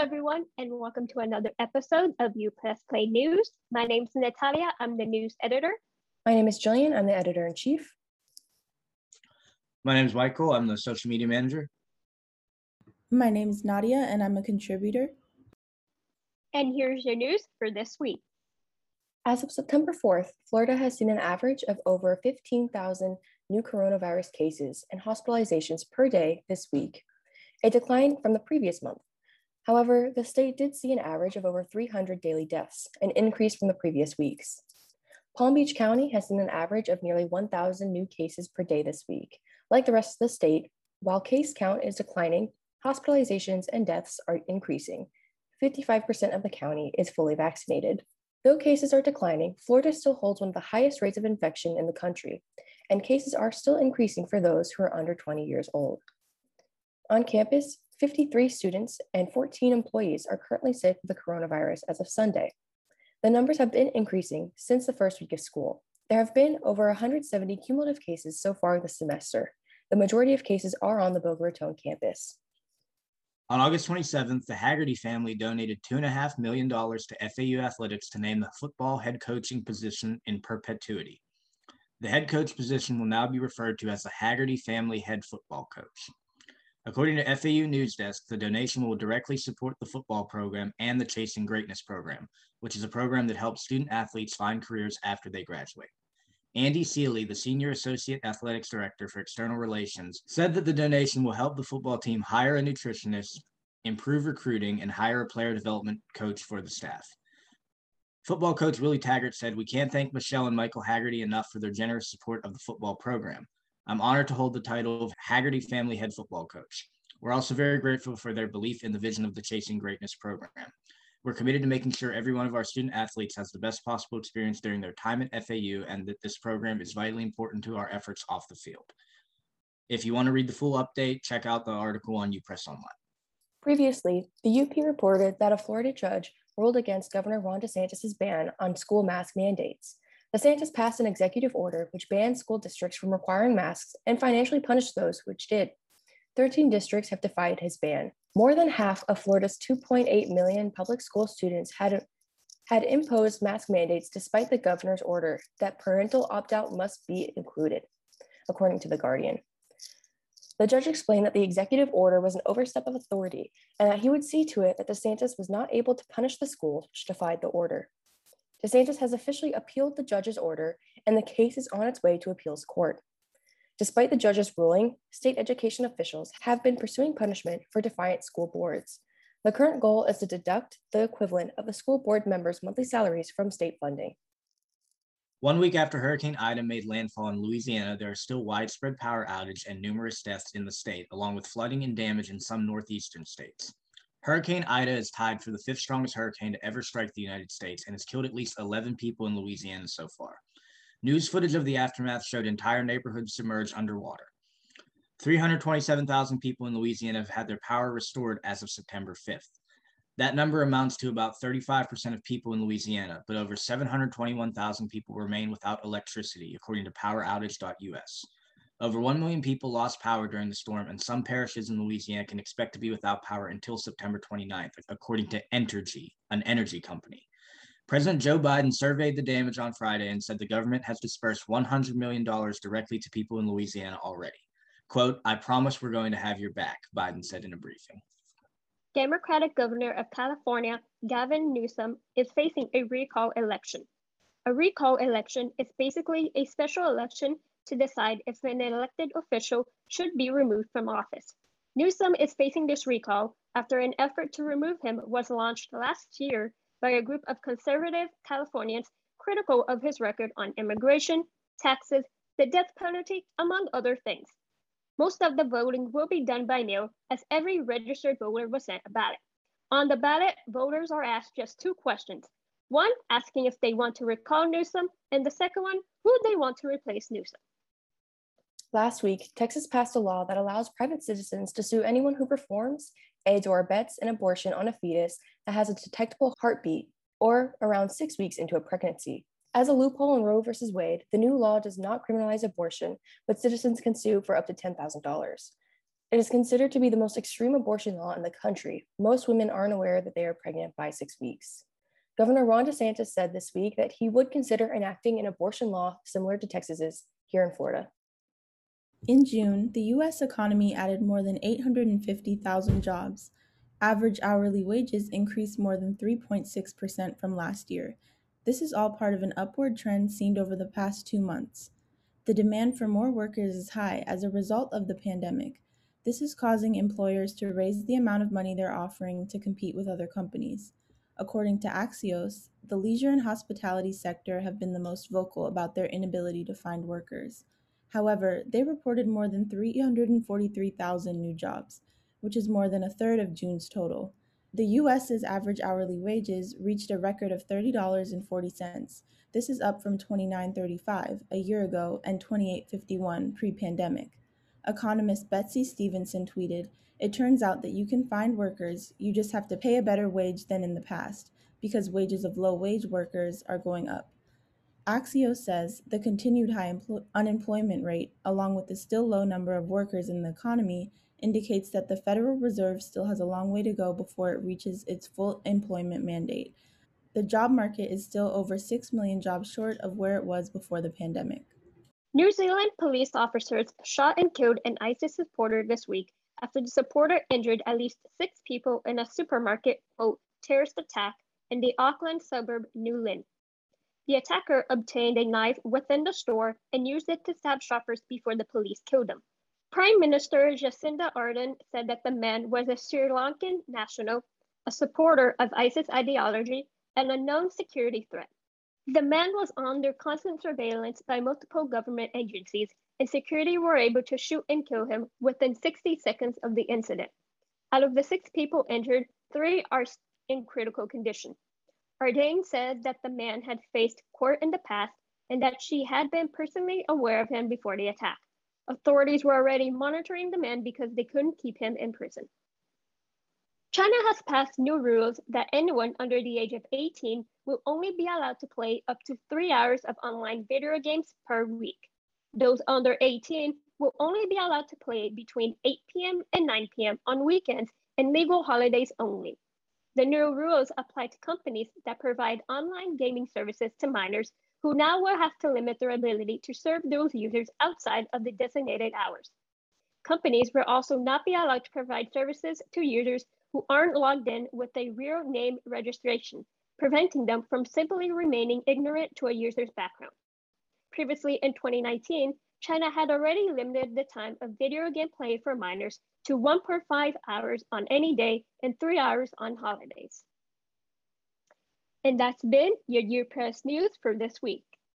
everyone, and welcome to another episode of UPress Play News. My name is Natalia. I'm the news editor. My name is Jillian. I'm the editor in chief. My name is Michael. I'm the social media manager. My name is Nadia, and I'm a contributor. And here's your news for this week. As of September 4th, Florida has seen an average of over 15,000 new coronavirus cases and hospitalizations per day this week, a decline from the previous month. However, the state did see an average of over 300 daily deaths, an increase from the previous weeks. Palm Beach County has seen an average of nearly 1,000 new cases per day this week. Like the rest of the state, while case count is declining, hospitalizations and deaths are increasing. 55% of the county is fully vaccinated. Though cases are declining, Florida still holds one of the highest rates of infection in the country, and cases are still increasing for those who are under 20 years old. On campus, 53 students and 14 employees are currently sick with the coronavirus as of Sunday. The numbers have been increasing since the first week of school. There have been over 170 cumulative cases so far this semester. The majority of cases are on the Boca Raton campus. On August 27th, the Haggerty family donated $2.5 million to FAU Athletics to name the football head coaching position in perpetuity. The head coach position will now be referred to as the Haggerty family head football coach. According to FAU News Desk, the donation will directly support the football program and the Chasing Greatness program, which is a program that helps student athletes find careers after they graduate. Andy Seeley, the Senior Associate Athletics Director for External Relations, said that the donation will help the football team hire a nutritionist, improve recruiting, and hire a player development coach for the staff. Football coach Willie Taggart said, We can't thank Michelle and Michael Haggerty enough for their generous support of the football program. I'm honored to hold the title of Haggerty Family Head Football Coach. We're also very grateful for their belief in the vision of the Chasing Greatness program. We're committed to making sure every one of our student athletes has the best possible experience during their time at FAU and that this program is vitally important to our efforts off the field. If you want to read the full update, check out the article on UPress Online. Previously, the UP reported that a Florida judge ruled against Governor Ron DeSantis' ban on school mask mandates. DeSantis passed an executive order which banned school districts from requiring masks and financially punished those which did. 13 districts have defied his ban. More than half of Florida's 2.8 million public school students had, had imposed mask mandates despite the governor's order that parental opt out must be included, according to The Guardian. The judge explained that the executive order was an overstep of authority and that he would see to it that DeSantis was not able to punish the school which defied the order. DeSantis has officially appealed the judge's order, and the case is on its way to appeals court. Despite the judge's ruling, state education officials have been pursuing punishment for defiant school boards. The current goal is to deduct the equivalent of the school board members' monthly salaries from state funding. One week after Hurricane Ida made landfall in Louisiana, there are still widespread power outage and numerous deaths in the state, along with flooding and damage in some northeastern states. Hurricane Ida is tied for the fifth strongest hurricane to ever strike the United States and has killed at least 11 people in Louisiana so far. News footage of the aftermath showed entire neighborhoods submerged underwater. 327,000 people in Louisiana have had their power restored as of September 5th. That number amounts to about 35% of people in Louisiana, but over 721,000 people remain without electricity, according to poweroutage.us. Over 1 million people lost power during the storm, and some parishes in Louisiana can expect to be without power until September 29th, according to Entergy, an energy company. President Joe Biden surveyed the damage on Friday and said the government has dispersed $100 million directly to people in Louisiana already. Quote, I promise we're going to have your back, Biden said in a briefing. Democratic Governor of California, Gavin Newsom, is facing a recall election. A recall election is basically a special election to decide if an elected official should be removed from office. Newsom is facing this recall after an effort to remove him was launched last year by a group of conservative Californians critical of his record on immigration, taxes, the death penalty, among other things. Most of the voting will be done by mail as every registered voter was sent a ballot. On the ballot, voters are asked just two questions. One, asking if they want to recall Newsom, and the second one, who they want to replace Newsom. Last week, Texas passed a law that allows private citizens to sue anyone who performs, aids, or abets an abortion on a fetus that has a detectable heartbeat or around six weeks into a pregnancy. As a loophole in Roe v. Wade, the new law does not criminalize abortion, but citizens can sue for up to $10,000. It is considered to be the most extreme abortion law in the country. Most women aren't aware that they are pregnant by six weeks. Governor Ron DeSantis said this week that he would consider enacting an abortion law similar to Texas's here in Florida. In June, the U.S. economy added more than 850,000 jobs. Average hourly wages increased more than 3.6% from last year. This is all part of an upward trend seen over the past two months. The demand for more workers is high as a result of the pandemic. This is causing employers to raise the amount of money they're offering to compete with other companies. According to Axios, the leisure and hospitality sector have been the most vocal about their inability to find workers. However, they reported more than 343,000 new jobs, which is more than a third of June's total. The US's average hourly wages reached a record of $30.40. This is up from $29.35 a year ago and $28.51 pre-pandemic. Economist Betsy Stevenson tweeted, it turns out that you can find workers, you just have to pay a better wage than in the past, because wages of low wage workers are going up. Axios says the continued high empl- unemployment rate, along with the still low number of workers in the economy, indicates that the Federal Reserve still has a long way to go before it reaches its full employment mandate. The job market is still over 6 million jobs short of where it was before the pandemic. New Zealand police officers shot and killed an ISIS supporter this week after the supporter injured at least six people in a supermarket quote, terrorist attack in the Auckland suburb New Lynn. The attacker obtained a knife within the store and used it to stab shoppers before the police killed him. Prime Minister Jacinda Ardern said that the man was a Sri Lankan national, a supporter of ISIS ideology, and a known security threat. The man was under constant surveillance by multiple government agencies and security were able to shoot and kill him within 60 seconds of the incident. Out of the six people injured, three are in critical condition. Ardern said that the man had faced court in the past and that she had been personally aware of him before the attack. Authorities were already monitoring the man because they couldn't keep him in prison. China has passed new rules that anyone under the age of 18 will only be allowed to play up to three hours of online video games per week. Those under 18 will only be allowed to play between 8 p.m. and 9 p.m. on weekends and legal holidays only. The new rules apply to companies that provide online gaming services to minors who now will have to limit their ability to serve those users outside of the designated hours. Companies will also not be allowed to provide services to users who aren't logged in with a real name registration, preventing them from simply remaining ignorant to a user's background. Previously in 2019, China had already limited the time of video game play for minors to 1.5 hours on any day and three hours on holidays. And that's been your U Press News for this week.